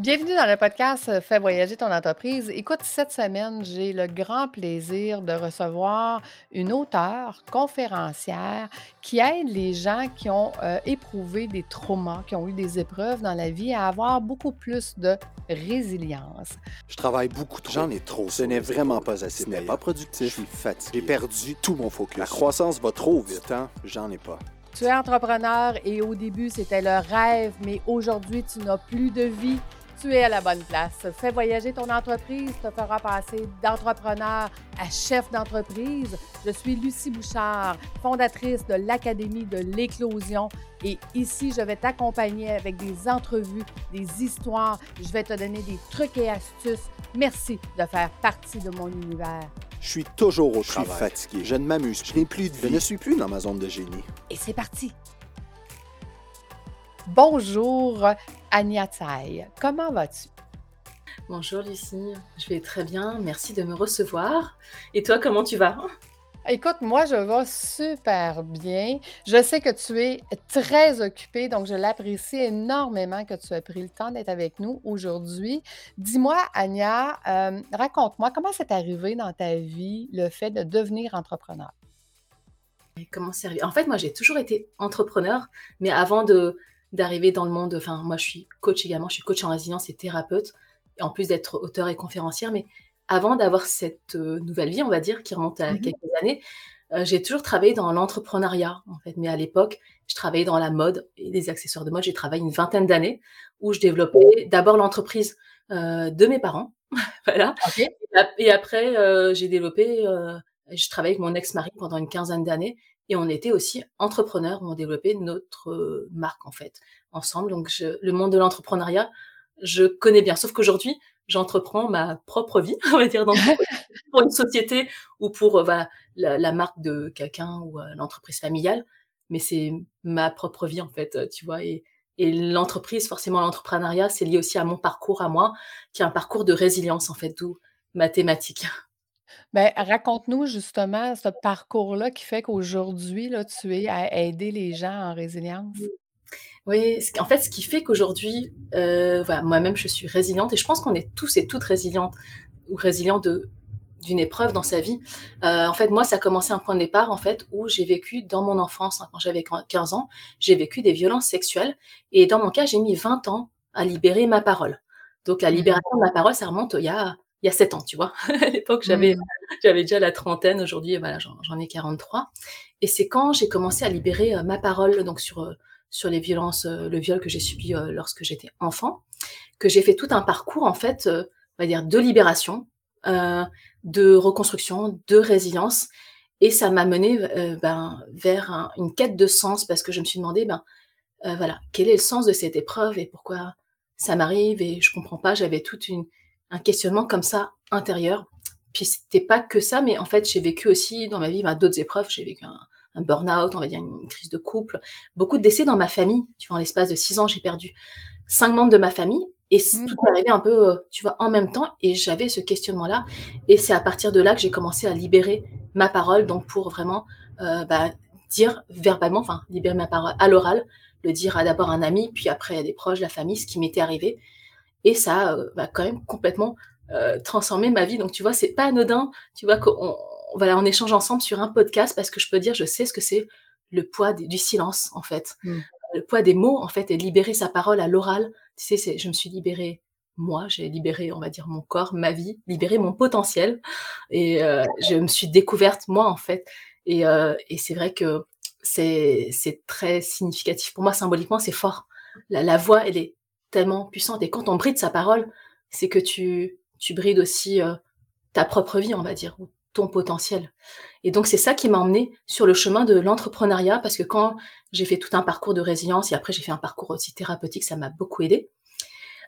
Bienvenue dans le podcast Fais voyager ton entreprise. Écoute, cette semaine, j'ai le grand plaisir de recevoir une auteure, conférencière qui aide les gens qui ont euh, éprouvé des traumas, qui ont eu des épreuves dans la vie à avoir beaucoup plus de résilience. Je travaille beaucoup trop. J'en ai trop. Ce n'est vraiment pas assez. Ce n'est pas productif. Je suis fatigué. J'ai perdu tout mon focus. La croissance va trop vite. Temps, j'en ai pas. Tu es entrepreneur et au début, c'était le rêve, mais aujourd'hui, tu n'as plus de vie tu es à la bonne place. Fais voyager ton entreprise, te fera passer d'entrepreneur à chef d'entreprise. Je suis Lucie Bouchard, fondatrice de l'Académie de l'éclosion. Et ici, je vais t'accompagner avec des entrevues, des histoires. Je vais te donner des trucs et astuces. Merci de faire partie de mon univers. Je suis toujours au Je suis travail. fatigué. Je ne m'amuse. Je n'ai plus de Je ne suis plus dans ma zone de génie. Et c'est parti. Bonjour, Anya Tsai. Comment vas-tu? Bonjour Lucie, je vais très bien, merci de me recevoir. Et toi, comment tu vas? Écoute, moi, je vais super bien. Je sais que tu es très occupée, donc je l'apprécie énormément que tu aies pris le temps d'être avec nous aujourd'hui. Dis-moi, Anya, euh, raconte-moi comment c'est arrivé dans ta vie le fait de devenir entrepreneur? Comment c'est arrivé? En fait, moi, j'ai toujours été entrepreneur, mais avant de d'arriver dans le monde, enfin, moi, je suis coach également, je suis coach en résilience et thérapeute, en plus d'être auteur et conférencière, mais avant d'avoir cette euh, nouvelle vie, on va dire, qui remonte à Mhm. quelques années, euh, j'ai toujours travaillé dans l'entrepreneuriat, en fait. Mais à l'époque, je travaillais dans la mode et les accessoires de mode. J'ai travaillé une vingtaine d'années où je développais d'abord l'entreprise euh, de mes parents, voilà. Et ap- Et après, euh, j'ai développé, je travaillais avec mon ex-mari pendant une quinzaine d'années et on était aussi entrepreneurs, on développait notre euh, marque en fait, ensemble. Donc je- le monde de l'entrepreneuriat, je connais bien. Sauf qu'aujourd'hui, j'entreprends ma propre vie, on va dire, dans- pour une société ou pour euh, voilà, la, la marque de quelqu'un ou euh, l'entreprise familiale. Mais c'est ma propre vie en fait, tu vois. Et, et l'entreprise, forcément, l'entrepreneuriat, c'est lié aussi à mon parcours à moi, qui est un parcours de résilience en fait, d'où ma thématique. Ben, raconte-nous justement ce parcours-là qui fait qu'aujourd'hui, là, tu es à aider les gens en résilience. Oui, ce qui- en fait, ce qui fait qu'aujourd'hui, euh, voilà, moi-même, je suis résiliente et je pense qu'on est tous et toutes résilientes ou résilients de d'une épreuve dans sa vie. Euh, en fait, moi, ça a commencé un point de départ, en fait, où j'ai vécu dans mon enfance, hein, quand j'avais 15 ans, j'ai vécu des violences sexuelles et dans mon cas, j'ai mis 20 ans à libérer ma parole. Donc, la Mhm. libération de ma parole, ça remonte il y a, il y a 7 ans, tu vois. À l'époque, j'avais Mhm. j'avais déjà la trentaine, aujourd'hui, voilà, j'en j'en ai 43. Et c'est quand j'ai commencé à libérer euh, ma parole, donc sur, euh, sur les violences, euh, le viol que j'ai subi lorsque j'étais enfant, que j'ai fait tout un parcours, en fait, on va dire, de libération, de reconstruction, de résilience. Et ça m'a mené ben, vers un- une quête de sens parce que je me suis demandé, ben, voilà, quel est le sens de cette épreuve et pourquoi ça m'arrive et je comprends pas. J'avais tout une, un questionnement comme ça intérieur. Puis c'était pas que ça, mais en fait, j'ai vécu aussi dans ma vie ben, d'autres épreuves. J'ai vécu un, un burn-out, on va dire une crise de couple, beaucoup de décès dans ma famille. Tu vois, en l'espace de six ans, j'ai perdu cinq membres de ma famille et Mhm. tout est arrivé un peu, euh, tu vois, en même temps. Et j'avais ce questionnement-là. Et c'est à partir de là que j'ai commencé à libérer ma parole, donc pour vraiment euh, bah, dire verbalement, enfin libérer ma parole à l'oral, le dire à d'abord un ami, puis après à des proches, la famille, ce qui m'était arrivé. Et ça euh, bah, quand même complètement euh, transformé ma vie. Donc tu vois, c'est pas anodin, tu vois, qu'on on- voilà, on échange ensemble sur un podcast parce que je peux dire, je sais ce que c'est le poids des- du silence en fait, Mm. le poids des mots en fait, et libérer sa parole à l'oral. Tu sais, c'est, je me suis libérée moi, j'ai libéré, on va dire, mon corps, ma vie, libéré mon potentiel. Et euh, je me suis découverte, moi, en fait. Et, et c'est vrai que c'est, c'est très significatif. Pour moi, symboliquement, c'est fort. La, la voix, elle est tellement puissante. Et quand on bride sa parole, c'est que tu, tu brides aussi euh, ta propre vie, on va dire, ou ton potentiel. Et donc, c'est ça qui m'a emmené sur le chemin de l'entrepreneuriat, parce que quand j'ai fait tout un parcours de résilience, et après j'ai fait un parcours aussi thérapeutique, ça m'a beaucoup aidé.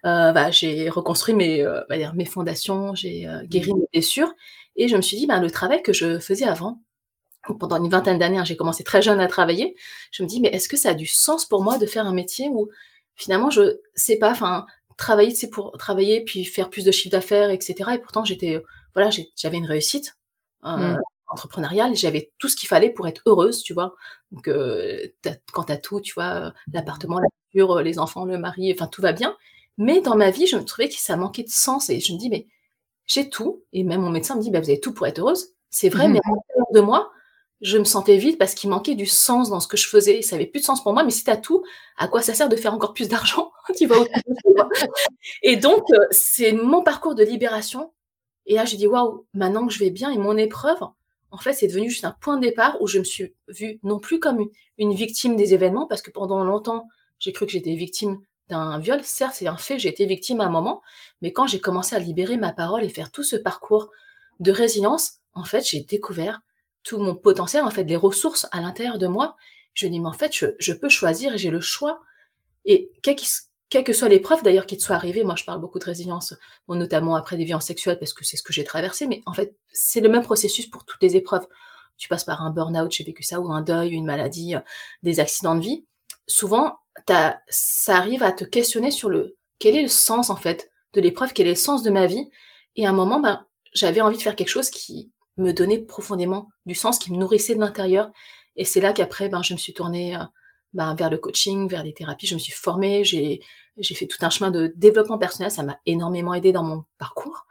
Euh, bah, j'ai reconstruit mes, euh, mes fondations, j'ai euh, guéri mes blessures, et je me suis dit, bah, le travail que je faisais avant, pendant une vingtaine d'années, hein, j'ai commencé très jeune à travailler, je me dis, mais est-ce que ça a du sens pour moi de faire un métier où finalement je sais pas, enfin, travailler, c'est pour travailler puis faire plus de chiffre d'affaires, etc. Et pourtant, j'étais, voilà, j'avais une réussite euh, Mm. entrepreneuriale, j'avais tout ce qu'il fallait pour être heureuse, tu vois. Donc, euh, t'as- quand tu as tout, tu vois, euh, l'appartement, la voiture, les enfants, le mari, enfin, tout va bien. Mais dans ma vie, je me trouvais que ça manquait de sens et je me dis, mais j'ai tout. Et même mon médecin me dit, bah, vous avez tout pour être heureuse. C'est vrai, mais à l'intérieur de moi, je me sentais vide parce qu'il manquait du sens dans ce que je faisais. Ça n'avait plus de sens pour moi. Mais si tu tout, à quoi ça sert de faire encore plus d'argent Et donc, euh, c'est mon parcours de libération. Et là, j'ai dit, waouh, maintenant que je vais bien et mon épreuve, en fait, c'est devenu juste un point de départ où je me suis vue non plus comme une victime des événements, parce que pendant longtemps, j'ai cru que j'étais victime d'un viol. Certes, c'est un fait, j'ai été victime à un moment, mais quand j'ai commencé à libérer ma parole et faire tout ce parcours de résilience, en fait, j'ai découvert tout mon potentiel, en fait, les ressources à l'intérieur de moi. Je dis, mais en fait, je, peux choisir et j'ai le choix. Et quel, quelle que soit l'épreuve d'ailleurs qui te soit arrivée, moi je parle beaucoup de résilience, notamment après des violences sexuelles parce que c'est ce que j'ai traversé, mais en fait c'est le même processus pour toutes les épreuves. Tu passes par un burn-out, j'ai vécu ça, ou un deuil, une maladie, euh, des accidents de vie. Souvent, ça arrive à te questionner sur le quel est le sens en fait de l'épreuve, quel est le sens de ma vie. Et à un moment, ben, j'avais envie de faire quelque chose qui me donnait profondément du sens, qui me nourrissait de l'intérieur. Et c'est là qu'après, ben, je me suis tournée euh, ben, vers le coaching, vers les thérapies. Je me suis formée, j'ai j'ai fait tout un chemin de développement personnel, ça m'a énormément aidé dans mon parcours.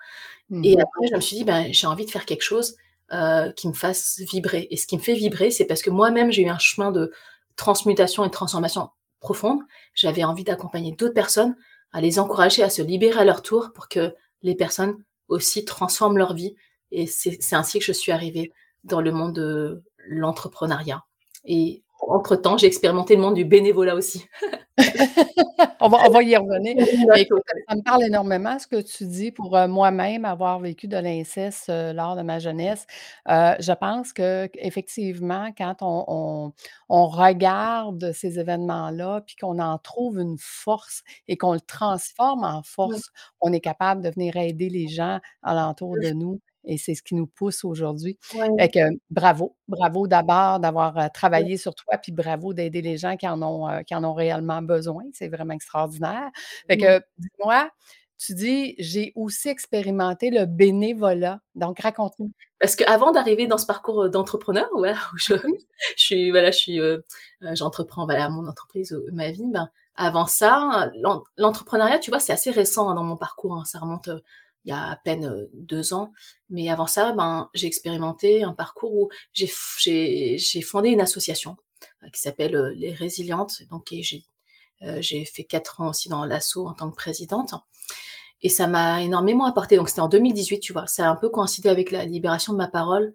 Et mmh. après, je me suis dit, ben, j'ai envie de faire quelque chose euh, qui me fasse vibrer. Et ce qui me fait vibrer, c'est parce que moi-même, j'ai eu un chemin de transmutation et de transformation profonde. J'avais envie d'accompagner d'autres personnes, à les encourager à se libérer à leur tour pour que les personnes aussi transforment leur vie. Et c'est ainsi que je suis arrivée dans le monde de l'entrepreneuriat. Et entre-temps, j'ai expérimenté le monde du bénévolat aussi. on, va, y revenir. ça me parle énormément ce que tu dis pour euh, moi-même avoir vécu de l'inceste euh, lors de ma jeunesse. Euh, je pense que effectivement, quand on, regarde ces événements-là, puis qu'on en trouve une force et qu'on le transforme en force, on est capable de venir aider les gens alentour de nous et c'est ce qui nous pousse aujourd'hui. que bravo, bravo d'abord d'avoir travaillé sur toi, puis bravo d'aider les gens qui en ont, qui en ont réellement besoin. C'est vraiment extraordinaire. Fait que, dis-moi, tu dis, j'ai aussi expérimenté le bénévolat. Donc, raconte-nous. Parce qu'avant d'arriver dans ce parcours d'entrepreneur, où je, je suis, voilà, je suis, j'entreprends, voilà, mon entreprise, ma vie, ben, avant ça, l'entrepreneuriat, tu vois, c'est assez récent hein, dans mon parcours. Hein. ça remonte il y a à peine deux ans. Mais avant ça, ben, j'ai expérimenté un parcours où j'ai fondé une association qui s'appelle Les Résilientes. Donc, j'ai j'ai fait quatre ans aussi dans l'assaut en tant que présidente. Et ça m'a énormément apporté. Donc, c'était en 2018, tu vois. Ça a un peu coïncidé avec la libération de ma parole,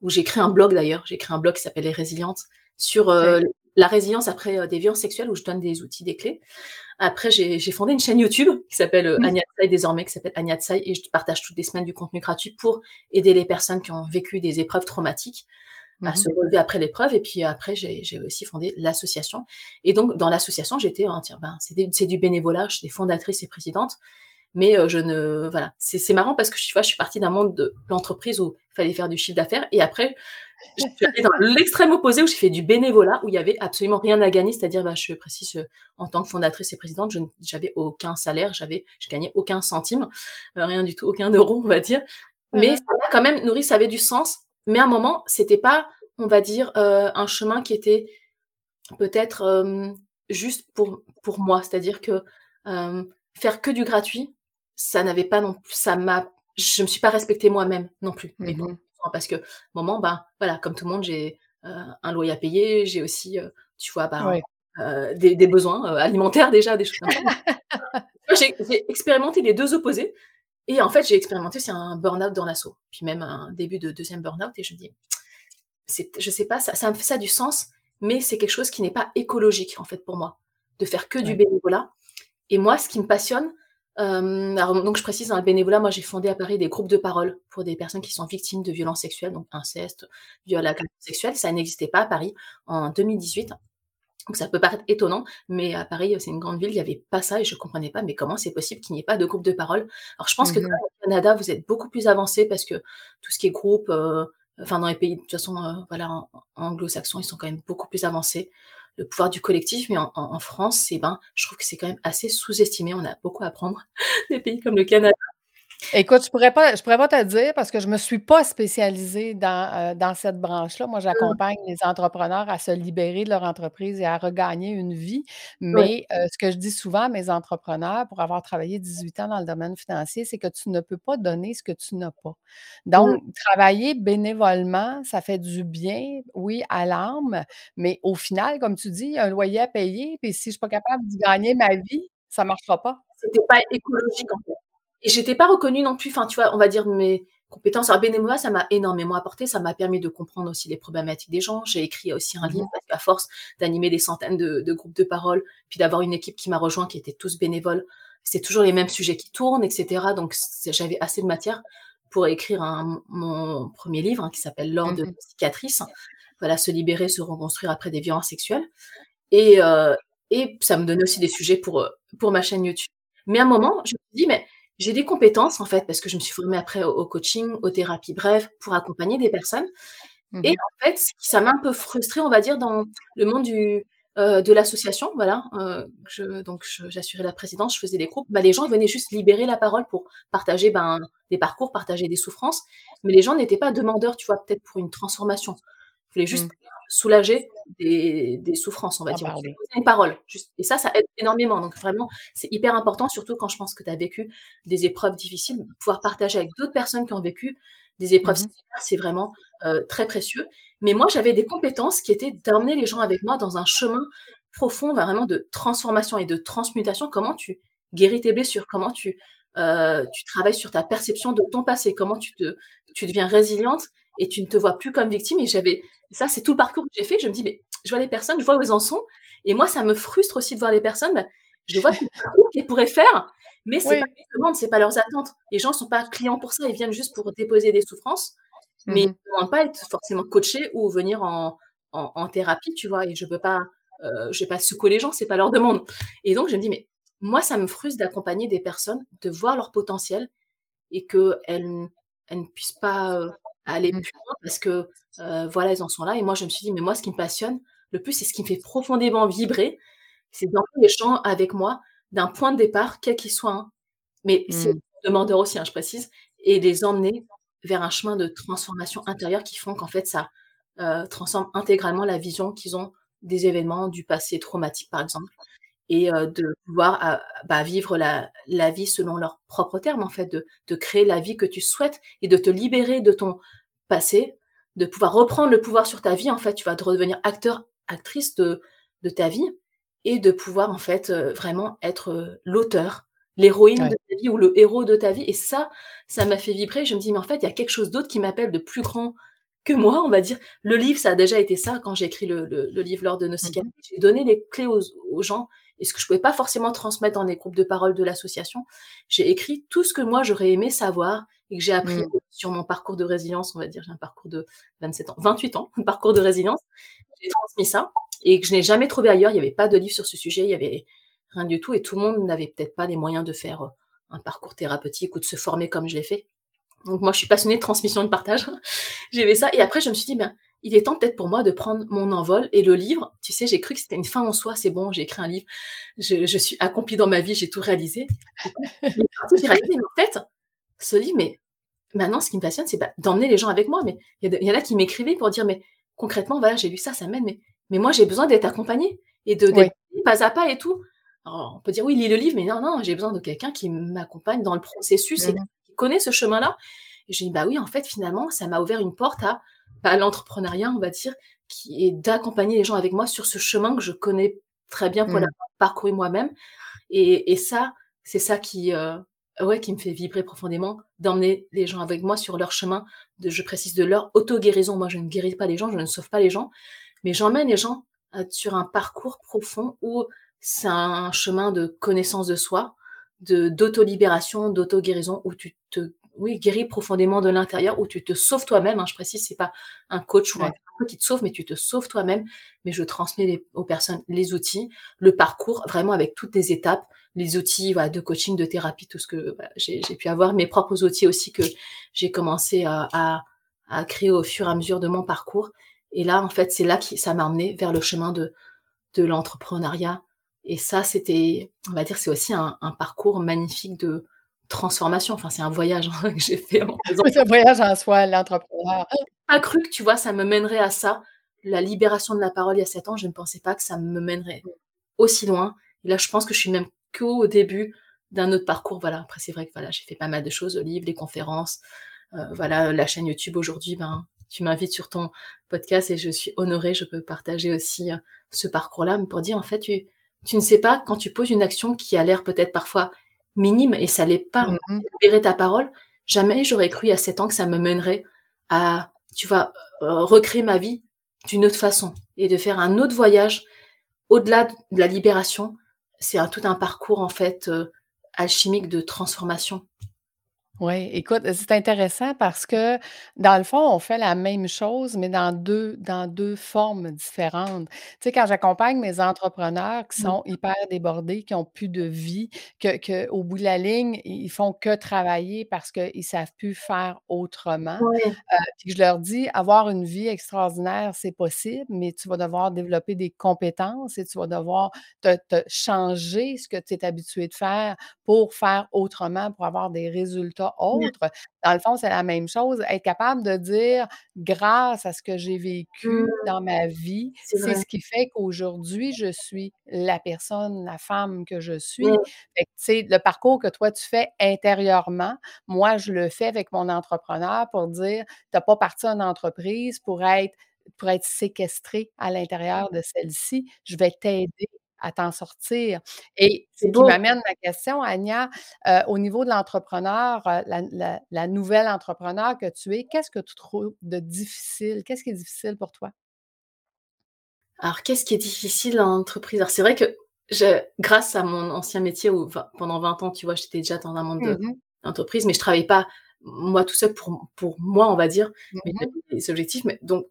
où j'ai créé un blog d'ailleurs. J'ai créé un blog qui s'appelle Les Résilientes sur la résilience après des violences sexuelles, où je donne des outils, des clés. Après, j'ai fondé une chaîne YouTube qui s'appelle euh, mmh. Tsai désormais, qui s'appelle Anya Tsai, et je partage toutes les semaines du contenu gratuit pour aider les personnes qui ont vécu des épreuves traumatiques à mmh se relever après l'épreuve. Et puis après, j'ai aussi fondé l'association. Et donc, dans l'association, j'étais, ben, c'est du bénévolat, je suis fondatrice et présidente. Mais euh, je ne, voilà, c'est marrant parce que je, vois, je suis partie d'un monde de l'entreprise où il fallait faire du chiffre d'affaires. Et après, je suis allée dans l'extrême opposé où j'ai fait du bénévolat, où il y avait absolument rien à gagner. C'est-à-dire, bah, je précise, euh, en tant que fondatrice et présidente, je n'avais aucun salaire, j'avais, je gagnais aucun centime, euh, rien du tout, aucun euro, on va dire. Mais ça m'a quand même nourri, ça avait du sens. Mais à un moment, c'était pas, on va dire, euh, un chemin qui était peut-être juste pour, pour moi. C'est-à-dire que faire que du gratuit, ça n'avait pas non plus, ça m'a, je me suis pas respectée moi-même non plus. Mmh parce que, moment, ben, voilà, comme tout le monde, j'ai un loyer à payer, j'ai aussi, tu vois, ben, des, besoins alimentaires déjà, des choses comme ça. j'ai expérimenté les deux opposés. Et en fait, j'ai expérimenté c'est un burn-out dans l'assaut. Puis même un début de deuxième burn-out. Et je me dis, je sais pas, ça, ça me fait ça du sens, mais c'est quelque chose qui n'est pas écologique, en fait, pour moi, de faire que du bénévolat. Et moi, ce qui me passionne, euh, alors, donc, je précise, dans le bénévolat, moi, j'ai fondé à Paris des groupes de parole pour des personnes qui sont victimes de violences sexuelles, donc inceste, viol à sexuelle. Ça n'existait pas à Paris en 2018. Donc, ça peut paraître étonnant, mais à Paris, c'est une grande ville, il n'y avait pas ça et je ne comprenais pas, mais comment c'est possible qu'il n'y ait pas de groupe de parole? Alors, je pense que mmh au Canada, vous êtes beaucoup plus avancé parce que tout ce qui est groupe, euh, enfin, dans les pays, de toute façon, euh, voilà, anglo-saxons, ils sont quand même beaucoup plus avancés le pouvoir du collectif, mais en, France, c'est ben, je trouve que c'est quand même assez sous-estimé. On a beaucoup à apprendre des pays comme le Canada. Écoute, je pourrais pas je pourrais pas te dire parce que je me suis pas spécialisée dans, dans cette branche-là. Moi, Mmh. j'accompagne les entrepreneurs à se libérer de leur entreprise et à regagner une vie. Oui. Mais, heu, ce que je dis souvent à mes entrepreneurs pour avoir travaillé 18 ans dans le domaine financier, c'est que tu ne peux pas donner ce que tu n'as pas. Mmh. Donc, travailler bénévolement, ça fait du bien, oui, à l'âme, mais au final, comme tu dis, il y a un loyer à payer, puis si je suis pas capable d'y gagner ma vie, ça marchera pas. C'était pas écologique, en fait et j'étais pas reconnue non plus, enfin, tu vois, on va dire mes compétences alors bénévolat, ça m'a énormément apporté, ça m'a permis de comprendre aussi les problématiques des gens. J'ai écrit aussi un livre parce qu'à force d'animer des centaines de de groupes de parole, puis d'avoir une équipe qui m'a rejoint, qui étaient tous bénévoles, c'est toujours les mêmes sujets qui tournent et cetera donc j'avais assez de matière pour écrire un mon 1er livre, hein, qui s'appelle «L'or de mh. cicatrice». Voilà, se libérer, se reconstruire après des violences sexuelles et heu et ça me donnait aussi des sujets pour, heu, pour ma chaîne YouTube. Mais à un moment, je me suis dit: «Mais j'ai des compétences, en fait», parce que je me suis formée après au au coaching, aux thérapies bref, pour accompagner des personnes Mmh et en fait, ça m'a un peu frustrée, on va dire, dans le monde du, heu, de l'association, voilà, je donc j'assurais la présidence, je faisais des groupes, bah, les gens, venaient juste libérer la parole pour partager, ben, des parcours, partager des souffrances, mais les gens n'étaient pas demandeurs, tu vois, peut-être pour une transformation. Ils voulaient juste Mmh. soulager des des souffrances, on va En dire, parler. une parole, juste et ça, ça aide énormément donc vraiment, c'est hyper important, surtout quand je pense que tu as vécu des épreuves difficiles, pouvoir partager avec d'autres personnes qui ont vécu des épreuves Mmh mh. similaires, c'est vraiment, heu, très précieux. Mais moi, j'avais des compétences qui étaient d'emmener les gens avec moi dans un chemin profond, vraiment de transformation et de transmutation. Comment tu guéris tes blessures? Comment tu, heu, tu travailles sur ta perception de ton passé? Comment tu te tu deviens résiliente? Et tu ne te vois plus comme victime et j'avais ça, c'est tout le parcours que j'ai fait. Je me dis: «Mais je vois les personnes, je vois où elles en sont» et moi, ça me frustre aussi de voir les personnes, bah, je vois tout le parcours qu'elles pourraient faire, mais c'est pas Oui. ce qu'elles demandent, c'est pas leurs attentes. Les gens sont pas clients pour ça, ils viennent juste pour déposer des souffrances, mais ils mh. demandent pas être forcément coachés ou venir en en en thérapie, tu vois? Et je peux pas, heu, je vais pas secouer les gens, c'est pas leur demande et donc je me dis: «Mais moi, ça me frustre d'accompagner des personnes, de voir leur potentiel et qu'elles elles ne puissent pas, aller Mmh. plus loin parce que, voilà, elles en sont là» et moi, je me suis dit: «Mais moi, ce qui me passionne le plus et ce qui me fait profondément vibrer, c'est d'emmener les gens avec moi d'un point de départ, quel qu'il soit, hein, mais c'est Mmh. demandeur aussi, hein, je précise et les emmener vers un chemin de transformation intérieure qui font qu'en fait, ça, transforme intégralement la vision qu'ils ont des événements du passé traumatique, par exemple et de pouvoir, ah, bah, vivre la la vie selon leurs propres termes, en fait, de de créer la vie que tu souhaites et de te libérer de ton passé, de pouvoir reprendre le pouvoir sur ta vie, en fait, tu vas de redevenir acteur, actrice de de ta vie et de pouvoir, en fait, heu, vraiment être, heu, l'auteur, l'héroïne Ouais. de ta vie ou le héros de ta vie et ça, ça m'a fait vibrer. Je me dis: «Mais en fait, il y a quelque chose d'autre qui m'appelle de plus grand que moi», on va dire. Le livre, ça a déjà été ça quand j'ai écrit le le le livre «L'or de nos Mmh cicatrices». mh. J'ai donné les clés aux aux gens et ce que je pouvais pas forcément transmettre dans les groupes de parole de l'association. J'ai écrit tout ce que moi, j'aurais aimé savoir et que j'ai appris Mmh. sur mon parcours de résilience, on va dire. J'ai un parcours de 27 ans, 28 ans, un parcours de résilience. J'ai transmis ça et que je n'ai jamais trouvé ailleurs. Il y avait pas de livre sur ce sujet, il y avait rien du tout et tout le monde n'avait peut-être pas les moyens de faire, heu, un parcours thérapeutique ou de se former comme je l'ai fait. Donc moi, je suis passionnée de transmission et de partage. J'ai aimé ça et après, je me suis dit: «Ben, il est temps peut-être pour moi de prendre mon envol» et le livre, tu sais, j'ai cru que c'était une fin en soi. C'est bon, j'ai écrit un livre, je je suis accomplie dans ma vie, j'ai tout réalisé. j'ai réalisé, mais en fait, ce livre, mais maintenant, ce qui me passionne, c'est, bah, d'emmener les gens avec moi. Mais il y en a qui m'écrivaient pour dire: «Mais concrètement, voilà, j'ai lu ça, ça m'aide, mais mais moi, j'ai besoin d'être accompagnée et de Oui. pas à pas et tout». Alors, on peut dire: «Oui, lis le livre», mais non, non, j'ai besoin de quelqu'un qui m'accompagne dans le processus Mmh et mh. qui connaît ce chemin-là et j'ai dit: «Bah, oui, en fait, finalement, ça m'a ouvert une porte à, bah, l'entrepreneuriat, on va dire, qui est d'accompagner les gens avec moi sur ce chemin que je connais très bien pour Mmh. l'avoir parcouru moi-même» et et ça, c'est ça qui, heu, ouais, qui me fait vibrer profondément, d'emmener les gens avec moi sur leur chemin de je précise, de leur auto-guérison. Moi, je ne guéris pas les gens, je ne sauve pas les gens, mais j'emmène les gens, heu, sur un parcours profond où c'est un chemin de connaissance de soi, de d'auto-libération, d'auto-guérison où tu te oui, guéris profondément de l'intérieur, où tu te sauves toi-même, hein, je précise, c'est pas un coach ou un qui te sauve, mais tu te sauves toi-même. Mais je transmets les aux personnes les outils, le parcours, vraiment avec toutes les étapes, les outils, voilà, de coaching, de thérapie, tout ce que, bah, j'ai pu avoir, mes propres outils aussi que j'ai commencé à à à créer au fur et à mesure de mon parcours. Et là, en fait, c'est là qui ça m'a emmenée vers le chemin de de l'entrepreneuriat. Et ça, c'était on va dire, c'est aussi un un parcours magnifique de transformation. Enfin, c'est un voyage, hein, que j'ai fait en C'est un voyage en soi, l'entrepreneur. pas cru que, tu vois, ça me mènerait à ça. La libération de la parole il y a 7 ans, je ne pensais pas que ça me mènerait aussi loin. Et là, je pense que je suis même qu'au début d'un autre parcours. Voilà, après, c'est vrai que voilà, j'ai fait pas mal de choses, le livre, les conférences, euh, voilà, la chaîne YouTube aujourd'hui, ben, tu m'invites sur ton podcast et je suis honorée, je peux partager aussi euh, ce parcours-là, mais pour dire, en fait, tu, tu ne sais pas quand tu poses une action qui a l'air peut-être parfois minime et ça l'est pas, Mmh libérer ta parole, jamais j'aurais cru a 7 ans que ça me mènerait à, tu vois, euh, recréer ma vie d'une autre façon et de faire un autre voyage au-delà de la libération. C'est un, tout un parcours, en fait, euh, alchimique de transformation. Oui, écoute, c'est intéressant parce que, dans le fond, on fait la même chose, mais dans deux dans 2 formes différentes. Tu sais, quand j'accompagne mes entrepreneurs qui Mmh. sont hyper débordés, qui ont plus de vie, que que au bout de la ligne, ils font que travailler parce qu'ils savent plus faire autrement, Ouais. heu, puis je leur dis: «Avoir une vie extraordinaire, c'est possible, mais tu vas devoir développer des compétences et tu vas devoir te te changer ce que tu es habitué de faire pour faire autrement, pour avoir des résultats Ouais. autres. Dans le fond, c'est la même chose, être capable de dire: «Grâce à ce que j'ai Mmh. vécu dans ma vie, C'est ce qui fait qu'aujourd'hui, je suis la personne, la femme que je suis». Mmh. Fait que, le parcours que toi tu fais intérieurement, moi, je le fais avec mon entrepreneur pour dire: «Tu as pas parti une entreprise pour être pour être séquestré à l'intérieur de celle-ci. Je vais t'aider à t'en sortir» et ce qui m'amène ma question, Anya, heu, au niveau de l'entrepreneur, heu, la la la nouvelle entrepreneur que tu es, qu'est-ce que tu trouves de difficile? Qu'est-ce qui est difficile pour toi? Alors, qu'est-ce qui est difficile en entreprise? Alors, c'est vrai que je grâce à mon ancien métier où enfin, pendant 20 ans, tu vois, j'étais déjà dans un monde Mmh de mh. d'entreprise, mais je travaillais pas, moi, tout seul pour pour moi, on va dire, mais mh. j'avais des objectifs, mais donc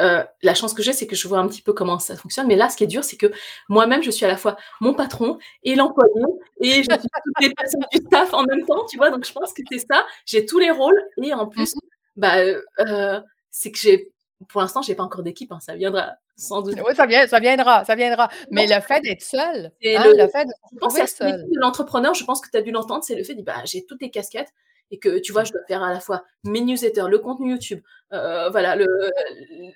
heu, la chance que j'ai, c'est que je vois un petit peu comment ça fonctionne, mais là, ce qui est dur, c'est que moi-même, je suis à la fois mon patron et l'employé et je suis toutes les personnes du staff en même temps, tu vois? Donc je pense que c'est ça, j'ai tous les rôles et en plus, mh. bah, heu heu, c'est que j'ai pour l'instant, j'ai pas encore d'équipe, hein, ça viendra sans doute. Oui, ça vient ça viendra, ça viendra, mais le fait d'être seul, le hein, le fait de je pense seul. l'entrepreneur, je pense que tu as dû l'entendre, c'est le fait de bah, j'ai toutes les casquettes et que, tu vois, je dois faire à la fois mes newsletters, le contenu YouTube, heu, voilà, le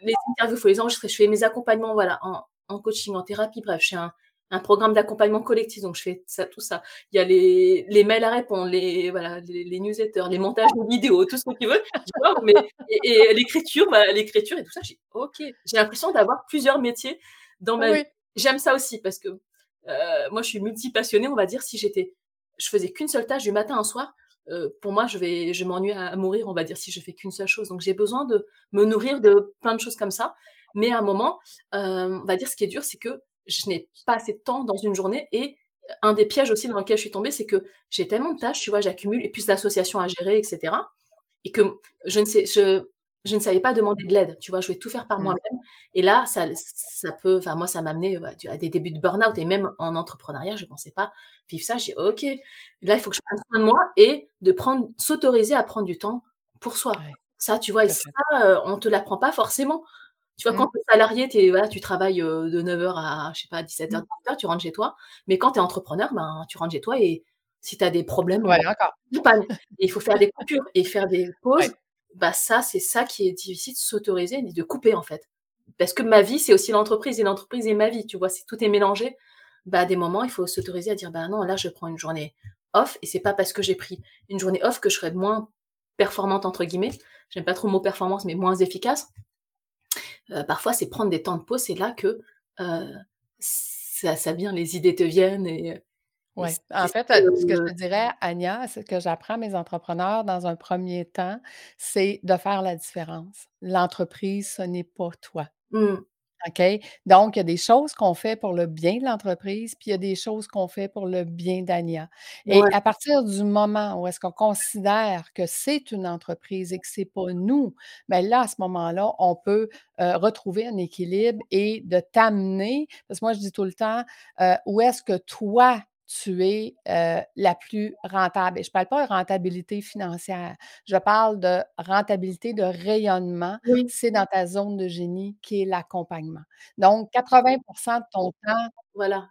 les interviews, il faut les enregistrer. Je fais mes accompagnements, voilà, en en coaching, en thérapie, bref, j'ai un un programme d'accompagnement collectif, donc je fais ça, tout ça. Il y a les les mails à répondre, les voilà, les les newsletters, les montages de vidéos, tout ce que tu veux, tu vois? Mais et et l'écriture, bah, l'écriture et tout ça, j'ai OK, j'ai l'impression d'avoir plusieurs métiers dans ma vie. J'aime ça aussi parce que, heu, moi, je suis multi-passionnée, on va dire. Si j'étais je faisais qu'une seule tâche du matin au soir, heu, pour moi, je vais je m'ennuie à mourir, on va dire, si je fais qu'une seule chose. Donc j'ai besoin de me nourrir de plein de choses comme ça. Mais à un moment, heu, on va dire, ce qui est dur, c'est que je n'ai pas assez de temps dans une journée et un des pièges aussi dans lequel je suis tombée, c'est que j'ai tellement de tâches, tu vois, j'accumule et plus d'associations à gérer et cetera et que je ne sais je je ne savais pas demander de l'aide, tu vois? Je voulais tout faire par Mmh. moi-même et là, ça peut enfin, moi, ça m'a amené, bah, à des débuts de burn-out et même en entrepreneuriat, je pensais pas vivre ça. J'ai dit: «OK, là, il faut que je prenne soin de moi et de prendre s'autoriser à prendre du temps pour soi». Ouais, Ça, tu vois? Et ça, heu, on te l'apprend pas forcément. Tu vois, quand Mmh. tu es salarié, tu es voilà, tu travailles, heu, de 9:00 à, je sais pas, Mmh. 17:00-18:00, tu rentres chez toi. Mais quand tu es entrepreneur, ben, tu rentres chez toi et si tu as des problèmes, et il faut faire des coupures et faire des pauses. Ouais. Bah, ça, c'est ça qui est difficile, de s'autoriser et de couper, en fait. Parce que ma vie, c'est aussi l'entreprise et l'entreprise est ma vie, tu vois? C'est tout est mélangé. Bah, à des moments, il faut s'autoriser à dire: «Bah, non, là, je prends une journée off et c'est pas parce que j'ai pris une journée off que je serai moins "performante" entre guillemets». J'aime pas trop le mot performance, mais moins efficace. Heu, parfois, c'est prendre des temps de pause, c'est là que, heu, ça ça vient, les idées te viennent et c'est En fait, ce que je te dirais, Anya, ce que j'apprends à mes entrepreneurs dans un premier temps, c'est de faire la différence. L'entreprise, ce n'est pas toi. Mmh. OK? Donc, il y a des choses qu'on fait pour le bien de l'entreprise, puis il y a des choses qu'on fait pour le bien d'Anya. Et Ouais. à partir du moment où est-ce qu'on considère que c'est une entreprise et que c'est pas nous, ben là, à ce moment-là, on peut, heu, retrouver un équilibre et de t'amener parce que moi, je dis tout le temps, heu, où est-ce que toi, tu es, la plus rentable? Et je parle pas de rentabilité financière, je parle de rentabilité de rayonnement, Oui. c'est dans ta zone de génie qui est l'accompagnement. Donc 80% de ton temps Voilà.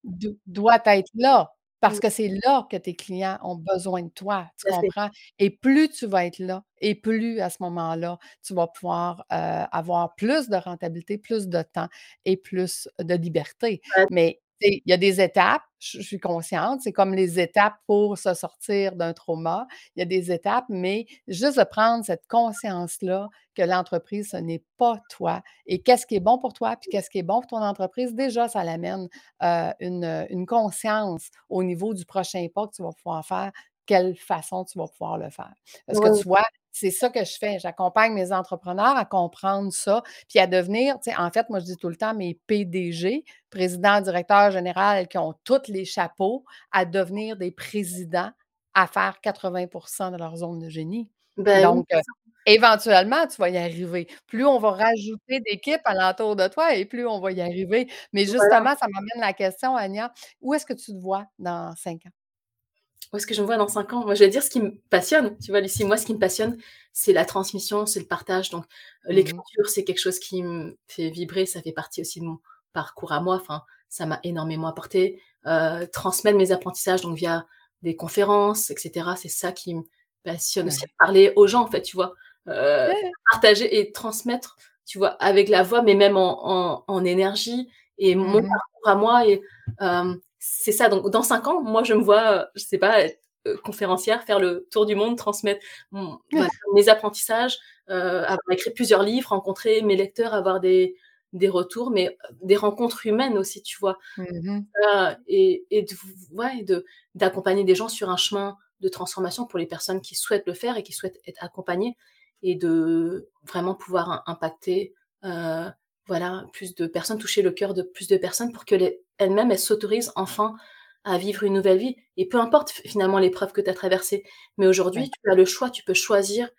doit être là. Parce que c'est là que tes clients ont besoin de toi, tu comprends? Et plus tu vas être là et plus à ce moment-là, tu vas pouvoir, avoir plus de rentabilité, plus de temps et plus de liberté. Mais il y a des étapes, je je suis consciente, c'est comme les étapes pour se sortir d'un trauma. Il y a des étapes, mais juste de prendre cette conscience-là que l'entreprise, ce n'est pas toi et qu'est-ce qui est bon pour toi, puis qu'est-ce qui est bon pour ton entreprise, déjà, ça l'amène, heu, une, une conscience au niveau du prochain pas que tu vas pouvoir faire, quelle façon tu vas pouvoir le faire. Parce que Ouais. tu vois, c'est ça que je fais. J'accompagne mes entrepreneurs à comprendre ça, puis à devenir, tu sais, en fait, moi, je dis tout le temps, mes PDG, président, directeur général, qui ont tous les chapeaux, à devenir des présidents, à faire 80% de leur zone de génie. Ben Donc, ça. éventuellement, tu vas y arriver. Plus on va rajouter d'équipes alentour de toi et plus on va y arriver. Mais Voilà. justement, ça m'amène la question, Anya, où est-ce que tu te vois dans 5 ans? Où est-ce que je me vois dans 5 ans? Moi, je vais dire ce qui me passionne, tu vois, Lucie? Moi, ce qui me passionne, c'est la transmission, c'est le partage. Donc, heu, Mmh mh. l'écriture, c'est quelque chose qui me fait vibrer, ça fait partie aussi de mon parcours à moi. Enfin, ça m'a énormément apporté. Heu, transmettre mes apprentissages, donc via des conférences et cetera, c'est ça qui me passionne aussi. Parler aux gens, en fait, tu vois? Ouais. partager et transmettre, tu vois? Avec la voix, mais même en en en énergie et mon Mmh mh. parcours à moi et c'est ça. Donc dans 5 ans, moi, je me vois, je sais pas, être, heu, conférencière, faire le tour du monde, transmettre mon mes apprentissages, heu, avoir écrit plusieurs livres, rencontrer mes lecteurs, avoir des des retours, mais heu, des rencontres humaines aussi, tu vois? Mmh mh. Voilà et et de v ouais, de d'accompagner des gens sur un chemin de transformation pour les personnes qui souhaitent le faire et qui souhaitent être accompagnées et de vraiment pouvoir im impacter, voilà, plus de personnes, toucher le cœur de plus de personnes pour que les elles-mêmes, elles s'autorisent enfin à vivre une nouvelle vie et peu importe fi finalement l'épreuve que tu as traversée. Mais Ouais. aujourd'hui, tu as le choix, tu peux choisir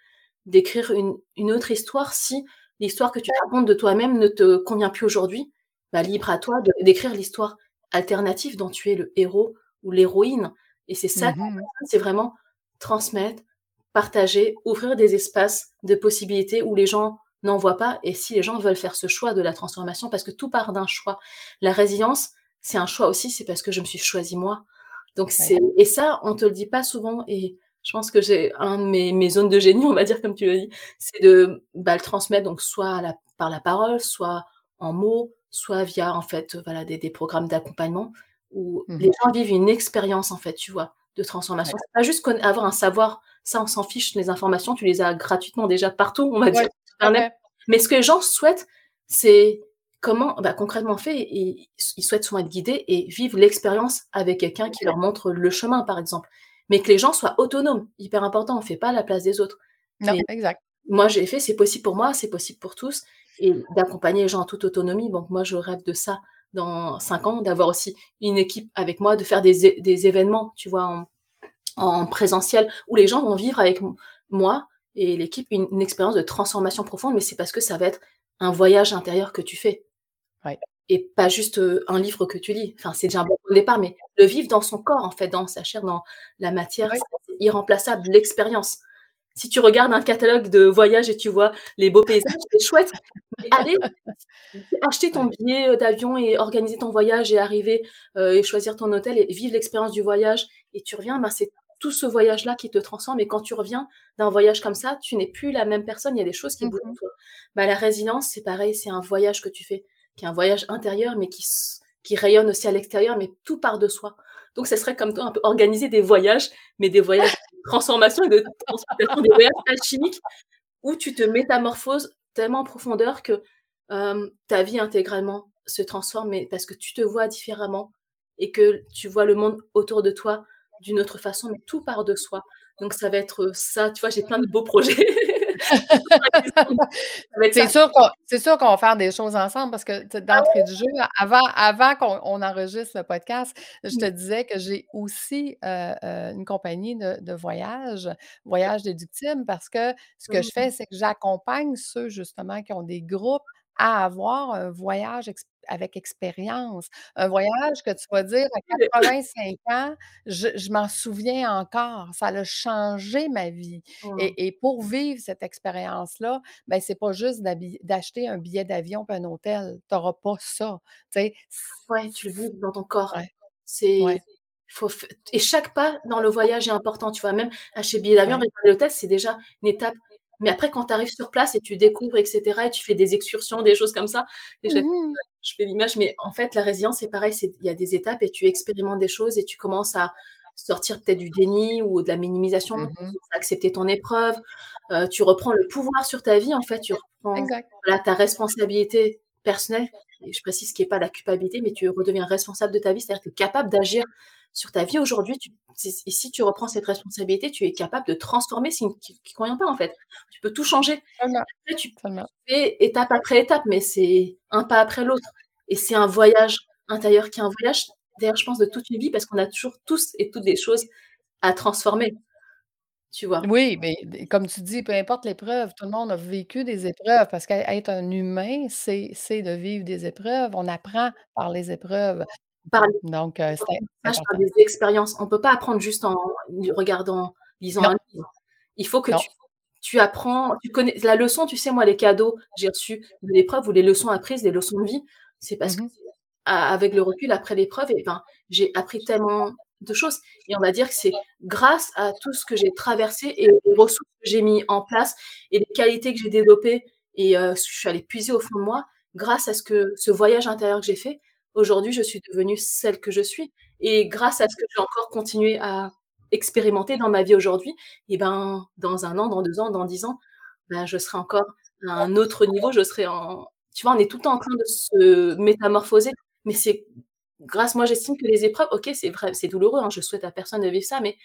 d'écrire une une autre histoire si l'histoire que tu te racontes de toi-même ne te convient plus aujourd'hui, bah, libre à toi d'écrire l'histoire alternative dont tu es le héros ou l'héroïne et c'est ça Mmh c'est vraiment transmettre, partager, ouvrir des espaces de possibilités où les gens n'en voient pas et si les gens veulent faire ce choix de la transformation parce que tout part d'un choix. La résilience, c'est un choix aussi, c'est parce que je me suis choisie moi. Donc c'est et ça, on te le dit pas souvent et je pense que j'ai un de mes mes zones de génie, on va dire comme tu le dis, c'est de, bah, le transmettre donc soit la par la parole, soit en mots, soit via en fait, voilà des des programmes d'accompagnement où Mmh les gens vivent une expérience en fait, tu vois? De transformation. Ouais. C'est pas juste avoir un savoir, ça on s'en fiche, les informations, tu les as gratuitement déjà partout, on va dire, Ouais. Mais ce que les gens souhaitent, c'est comment, bah, concrètement fait ils ils souhaitent souvent être guidés et vivre l'expérience avec quelqu'un qui leur montre le chemin, par exemple. Mais que les gens soient autonomes, hyper important, on fait pas à la place des autres. Non, exact. moi, j'ai fait, c'est possible pour moi, c'est possible pour tous et d'accompagner les gens en toute autonomie. Donc moi, je rêve de ça dans 5 ans, d'avoir aussi une équipe avec moi, de faire des événements, tu vois? En en présentiel où les gens vont vivre avec moi et l'équipe une une expérience de transformation profonde, mais c'est parce que ça va être un voyage intérieur que tu fais Ouais. et pas juste, un livre que tu lis. Enfin, c'est déjà un bon départ, mais le vivre dans son corps, en fait, dans sa chair, dans la matière, c'est irremplaçable, l'expérience. Si tu regardes un catalogue de voyage et tu vois les beaux paysages, c'est chouette, mais aller acheter ton billet, d'avion et organiser ton voyage et arriver, et choisir ton hôtel et vivre l'expérience du voyage et tu reviens, ben, c'est tout ce voyage-là qui te transforme et quand tu reviens d'un voyage comme ça, tu n'es plus la même personne, il y a des choses qui Mmh bougent en mh. toi. Bah, la résilience, c'est pareil, c'est un voyage que tu fais, qui est un voyage intérieur, mais qui rayonne aussi à l'extérieur, mais tout part de soi. Donc ça serait comme toi, un peu organiser des voyages, mais des voyages de transformation et de transmutation, des voyages alchimiques où tu te métamorphoses tellement en profondeur que, ta vie intégralement se transforme, mais parce que tu te vois différemment et que tu vois le monde autour de toi d'une autre façon, mais tout part de soi. Donc ça va être, heu, ça, tu vois? J'ai plein de beaux projets. C'est sûr qu'on c'est sûr qu'on va faire des choses ensemble parce que, Ah d'entrée de jeu, avant avant qu'on on enregistre le podcast, je te disais que j'ai aussi, heu heu, une compagnie de de voyage, Voyage Déductible, parce que ce que je fais, c'est que j'accompagne ceux justement qui ont des groupes à avoir un voyage avec expérience. Un voyage que tu vas dire à 85 ans, je je m'en souviens encore, ça l'a changé ma vie Mmh. et et pour vivre cette expérience-là, ben, c'est pas juste d'acheter un billet d'avion puis un hôtel, tu auras pas ça, tu sais? C Ouais, tu le vis dans ton corps. ouais, C'est ouais. faut et chaque pas dans le voyage est important, tu vois? Même acheter billet d'avion, réserver l'hôtel, c'est déjà une étape. Mais après, quand tu arrives sur place et tu découvres, et cetera, et tu fais des excursions, des choses comme ça, Mmh je fais l'image, mais en fait, la résilience, c'est pareil, il y a des étapes et tu expérimentes des choses et tu commences à sortir peut-être du déni ou de la minimisation, Mmh accepter ton épreuve, euh, tu reprends le pouvoir sur ta vie, en fait, tu reprends voilà, ta responsabilité personnelle, et je précise ce qui n'est pas la culpabilité, mais tu redeviens responsable de ta vie, c'est-à-dire que tu es capable d'agir sur ta vie aujourd'hui. Et si tu reprends cette responsabilité, tu es capable de transformer ce qui ne convient pas, en fait. Tu peux tout changer. Après, tu fais étape après étape, mais c'est un pas après l'autre. Et c'est un voyage intérieur qui est un voyage, d'ailleurs, je pense, de toute une vie, parce qu'on a toujours tous et toutes des choses à transformer. Tu vois? Oui, mais comme tu dis, peu importe l'épreuve, tout le monde a vécu des épreuves parce qu'être un humain, c'est c'est de vivre des épreuves. On apprend par les épreuves. Par Donc, par important. des expériences. On peut pas apprendre juste en regardant, lisant Non. un livre. Il faut que tu tu apprends, tu connais la leçon, tu sais, moi, les cadeaux que j'ai reçus de l'épreuve ou les leçons apprises, les leçons de vie, c'est parce mh. a avec le recul après l'épreuve et ben, j'ai appris tellement de choses et on va dire que c'est grâce à tout ce que j'ai traversé et les ressources que j'ai mis en place et les qualités que j'ai développées et heu, je suis allée puiser au fond de moi, grâce à ce que ce voyage intérieur que j'ai fait, aujourd'hui, je suis devenue celle que je suis. Et grâce à ce que j'ai encore continué à expérimenter dans ma vie aujourd'hui et ben, dans 1 an, dans 2 ans, dans 10 ans, ben, je serai encore à un autre niveau, je serai en tu vois, on est tout le temps en train de se métamorphoser, mais c'est grâce moi, j'estime que les épreuves, OK, c'est vrai, c'est douloureux, hein, je souhaite à personne de vivre ça, mais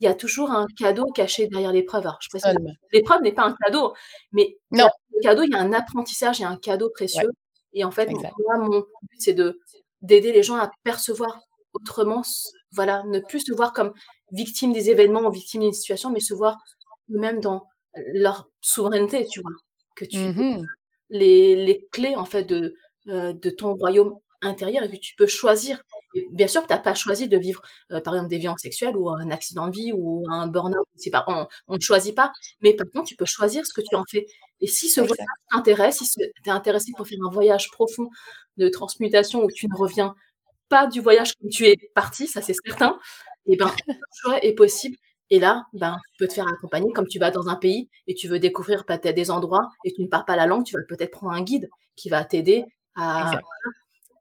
il y a toujours un cadeau caché derrière l'épreuve. Alors je précise, l'épreuve n'est pas un cadeau, mais Non. le cadeau, il y a un apprentissage, il y a un cadeau précieux et en fait, Exact. moi, mon but, c'est de d'aider les gens à percevoir autrement voilà, ne plus se voir comme victime des événements ou victime d'une situation, mais se voir eux-mêmes dans leur souveraineté, tu vois? Que tu Mmh mh. les les clés, en fait, de, heu, de ton royaume intérieur et que tu peux choisir. Et bien sûr que tu as pas choisi de vivre, heu, par exemple, des violences sexuelles ou un accident de vie ou un burn-out, c'est pas on on ne choisit pas, mais par contre, tu peux choisir ce que tu en fais. Et si ce voyage t'intéresse, si tu es intéressé pour faire un voyage profond de transmutation où tu ne reviens pas du voyage comme tu es parti, ça c'est certain, et ben, le choix est possible. Et là, ben, tu peux te faire accompagner comme tu vas dans un pays et tu veux découvrir peut-être des endroits et tu ne parles pas la langue, tu vas peut-être prendre un guide qui va t'aider à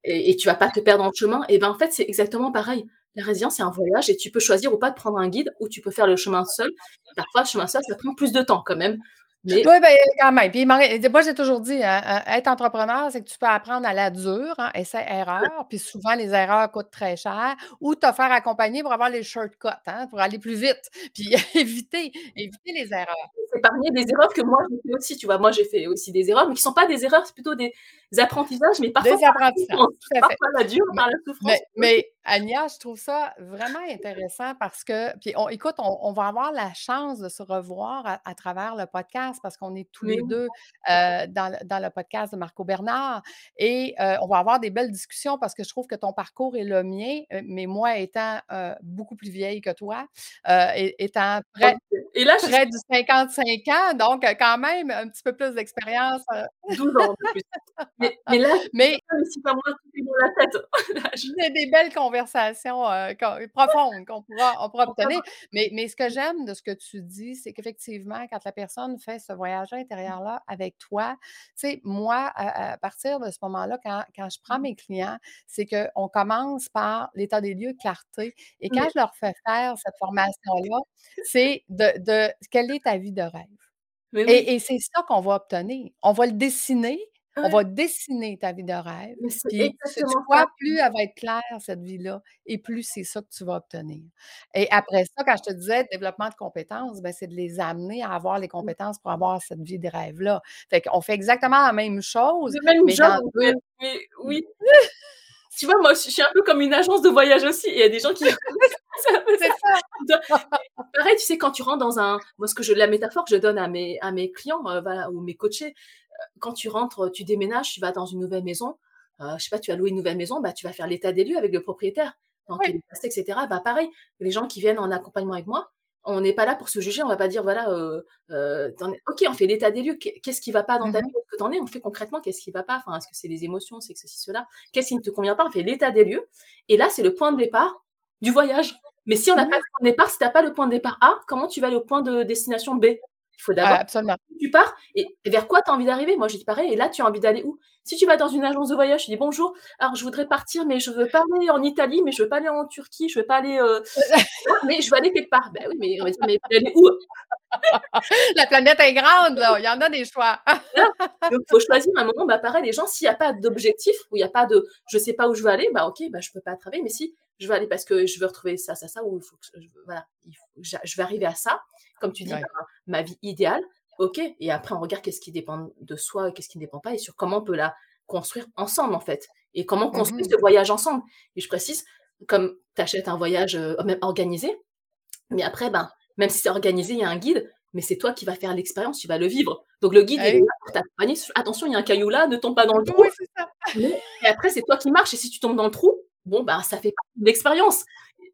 et et tu vas pas te perdre dans le chemin. Et ben, en fait, c'est exactement pareil. La résilience, c'est un voyage et tu peux choisir ou pas de prendre un guide ou tu peux faire le chemin seul. Parfois, le chemin seul, ça prend plus de temps quand même, mais Oui, ben, quand même. Puis moi, j'ai toujours dit, hein, hein, être entrepreneur, c'est que tu peux apprendre à la dure, hein, essai-erreur, puis souvent les erreurs coûtent très cher, ou te faire accompagner pour avoir les shortcuts, hein, pour aller plus vite, puis éviter éviter les erreurs. S'épargner des erreurs que moi j'ai fait aussi, tu vois? Moi, j'ai fait aussi des erreurs, mais qui sont pas des erreurs, c'est plutôt des apprentissages, mais parfois Des apprentissages, parfois la dure, par la souffrance. Mais mais Ania, je trouve ça vraiment intéressant parce que puis on écoute, on on va avoir la chance de se revoir à à travers le podcast parce qu'on est tous les. 2, heu, dans le dans le podcast de Marco Bernard et heu, on va avoir des belles discussions parce que je trouve que ton parcours est le mien, heu, mais moi étant, beaucoup plus vieille que toi, étant près Et là, je près du 55 ans, donc quand même un petit peu plus d'expérience, heu 12 ans de plus. Mais mais là, mais si pas moi, tout est dans la tête. Là, je C'est des belles conversations, qu'on profondes qu'on pourra on pourra obtenir. Mais mais ce que j'aime de ce que tu dis, c'est qu'effectivement, quand la personne fait ce voyage intérieur-là avec toi, tu sais, moi, à à partir de ce moment-là, quand quand je prends mes clients, c'est qu'on commence par l'état des lieux, clarté et quand Oui. je leur fais faire cette formation-là, c'est de de quelle est ta vie de rêve? Mais oui, Et et c'est ça qu'on va obtenir. On va le dessiner, on va dessiner ta vie de rêve, puis ça. quoi? Plus elle va être claire, cette vie-là, et plus c'est ça que tu vas obtenir. Et après ça, quand je te disais développement de compétences, ben, c'est de les amener à avoir les compétences pour avoir cette vie de rêve-là. Fait qu'on fait exactement la même chose, Le même mais genre, dans en 2 fait, mais oui. Tu vois, moi, je suis un peu comme une agence de voyage aussi. Il y a des gens qui c'est ça. Pareil, tu sais, quand tu rentres dans un moi, ce que je la métaphore que je donne à mes à mes clients, voilà, ou mes coachés, quand tu rentres, tu déménages, tu vas dans une nouvelle maison, heu, je sais pas, tu as loué une nouvelle maison, bah, tu vas faire l'état des lieux avec le propriétaire. Dans Oui, quel état c'est et cetera. Bah, pareil, les gens qui viennent en accompagnement avec moi, on n'est pas là pour se juger, on va pas dire voilà, tu es OK, on fait l'état des lieux, qu'est qu'est-ce qui va pas dans ta mmh vie? Que tu en es? On fait concrètement qu'est-ce qui va pas? Enfin, est-ce que c'est les émotions? C'est que ceci, cela? Qu'est-ce qui ne te convient pas? On fait l'état des lieux et là, c'est le point de départ du voyage. Mais si on n'a pas le point de départ, si tu n'as pas le point de départ A, comment tu vas aller au point de destination B? Il faut d'abord. Tu pars et vers quoi tu as envie d'arriver? Moi, je dis pareil. Et là, tu as envie d'aller où? Si tu vas dans une agence de voyage, tu dis bonjour. Alors, je voudrais partir, mais je veux pas aller en Italie, mais je veux pas aller en Turquie, je veux pas aller. Euh, mais je veux aller quelque part. Ben oui, mais, mais, mais aller où? La planète est grande, là. Il y en a des choix. Donc, il faut choisir un moment. Bah, pareil, les gens, s'il n'y a pas d'objectif, ou il n'y a pas de je sais pas où je veux aller, bah, ok, bah, je peux pas travailler. Mais si je veux aller parce que je veux retrouver ça, ça, ça, ou il faut que je, voilà, je vais arriver à ça, comme tu dis, ma vie idéale, ok. Et après, on regarde qu'est-ce qui dépend de soi, qu'est-ce qui ne dépend pas, et sur comment on peut la construire ensemble, en fait. Et comment construire mmh ce voyage ensemble. Et je précise, comme tu achètes un voyage euh, même organisé, mais après, ben, même si c'est organisé, il y a un guide, mais c'est toi qui vas faire l'expérience, tu vas le vivre. Donc le guide est là pour t'accompagner. Attention, il y a un caillou là, ne tombe pas dans le trou. Et après, c'est toi qui marches. Et si tu tombes dans le trou, bon, bah, ça fait partie de l'expérience.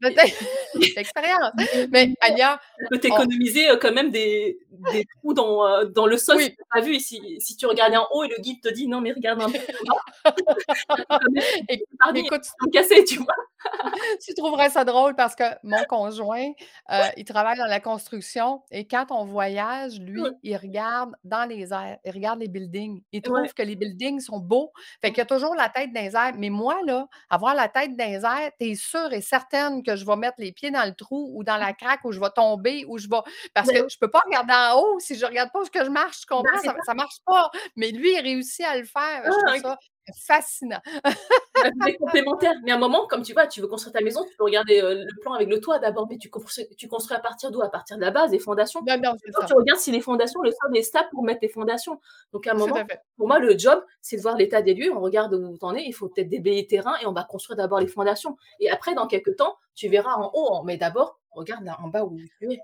L'expérience. Mais. Ça peut t'économiser euh, quand même des, des trous dans, euh, dans le sol si tu n'as pas vu. Et si, si, tu regardais en haut et le guide te dit non, mais regarde un peu. Écoute, tu casser, tu vois. tu trouverais ça drôle parce que mon conjoint, euh, il travaille dans la construction et quand on voyage, lui, il regarde dans les airs, il regarde les buildings. Il trouve que les buildings sont beaux. Fait qu'il y a toujours la tête dans les airs. Mais moi, là, avoir la tête dans les airs, tu es sûre et certaine que je vais mettre les pieds dans le trou ou dans la craque où je vais tomber ou je vais. Parce que je peux pas regarder en haut. Si je regarde pas où que je marche, je comprends, ça, ça marche pas. Mais lui, il réussit à le faire. Je trouve ça fascinant. Mais à un moment, comme tu vois, tu veux construire ta maison, tu peux regarder euh, le plan avec le toit d'abord, mais tu construis, tu construis à partir d'où? À partir de la base, des fondations. Bien, tu regardes si les fondations, le sol est stable pour mettre les fondations. Donc à un moment, pour moi, le job, c'est de voir l'état des lieux, on regarde où tu en es, il faut peut-être déblayer le terrain et on va construire d'abord les fondations. Et après, dans quelques temps, tu verras en haut, mais d'abord, regarde là en bas où tu es.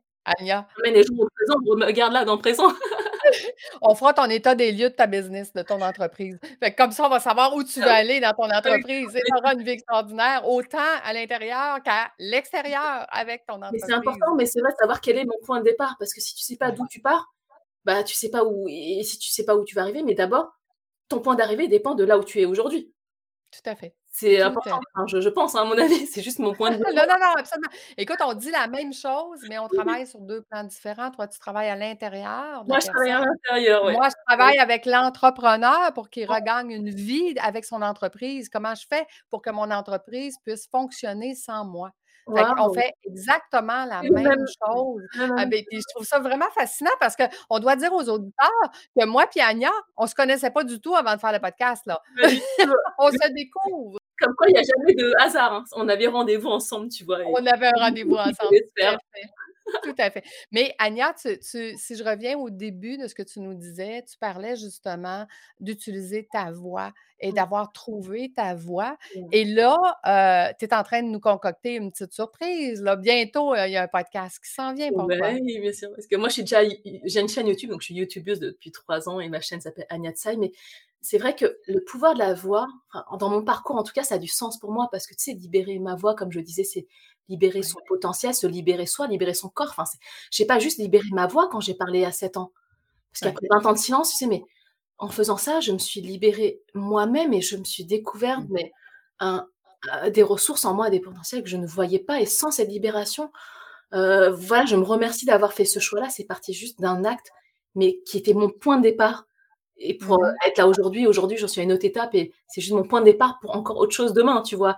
Les gens au présent, regarde là dans le présent. on fera ton état des lieux de ta business, de ton entreprise. comme ça, on va savoir où tu veux aller dans ton entreprise. Et tu auras une vie extraordinaire, autant à l'intérieur qu'à l'extérieur avec ton entreprise. Mais c'est important, mais c'est vrai de savoir quel est mon point de départ. Parce que si tu ne sais pas d'où tu pars, bah, tu sais pas où, et si tu sais pas où tu vas arriver, mais d'abord, ton point d'arrivée dépend de là où tu es aujourd'hui. Tout à fait. C'est important, je, pense, hein, à mon avis, c'est juste mon point de vue. non, non, non, absolument. Écoute, on dit la même chose, mais on travaille sur deux plans différents. Toi, tu travailles à l'intérieur. Moi, je travaille à l'intérieur, oui. Moi, je travaille avec l'entrepreneur pour qu'il regagne une vie avec son entreprise. Comment je fais pour que mon entreprise puisse fonctionner sans moi? On fait exactement la même, chose. Ah, ben, je trouve ça vraiment fascinant parce qu'on doit dire aux auditeurs que moi et Anya, on ne se connaissait pas du tout avant de faire le podcast. Là. on se découvre. Comme quoi, il n'y a jamais de hasard. Hein. On avait rendez-vous ensemble, tu vois. On avait un rendez-vous ensemble. Tout à fait. Mais Anya, si je reviens au début de ce que tu nous disais, tu parlais justement d'utiliser ta voix et d'avoir trouvé ta voix. Et là, euh, tu es en train de nous concocter une petite surprise. Là. Bientôt, euh, il y a un podcast qui s'en vient. Pour oui, bien sûr. Parce que moi, j'ai déjà j'ai une chaîne YouTube, donc je suis YouTubeuse depuis trois ans et ma chaîne s'appelle Anya Tsai. Mais c'est vrai que le pouvoir de la voix, dans mon parcours en tout cas, ça a du sens pour moi parce que tu sais, libérer ma voix, comme je disais, c'est libérer son potentiel, se libérer soi, libérer son corps. Enfin, j'ai pas juste libéré ma voix quand j'ai parlé à 7 ans. Parce qu'après 20 ans de silence, tu sais, mais en faisant ça, je me suis libérée moi-même et je me suis découverte mmh. mais, un, des ressources en moi, des potentiels que je ne voyais pas. Et sans cette libération, euh, voilà, je me remercie d'avoir fait ce choix-là. C'est parti juste d'un acte, mais qui était mon point de départ et pour mmh être là aujourd'hui, aujourd'hui, j'en suis à une autre étape et c'est juste mon point de départ pour encore autre chose demain, tu vois.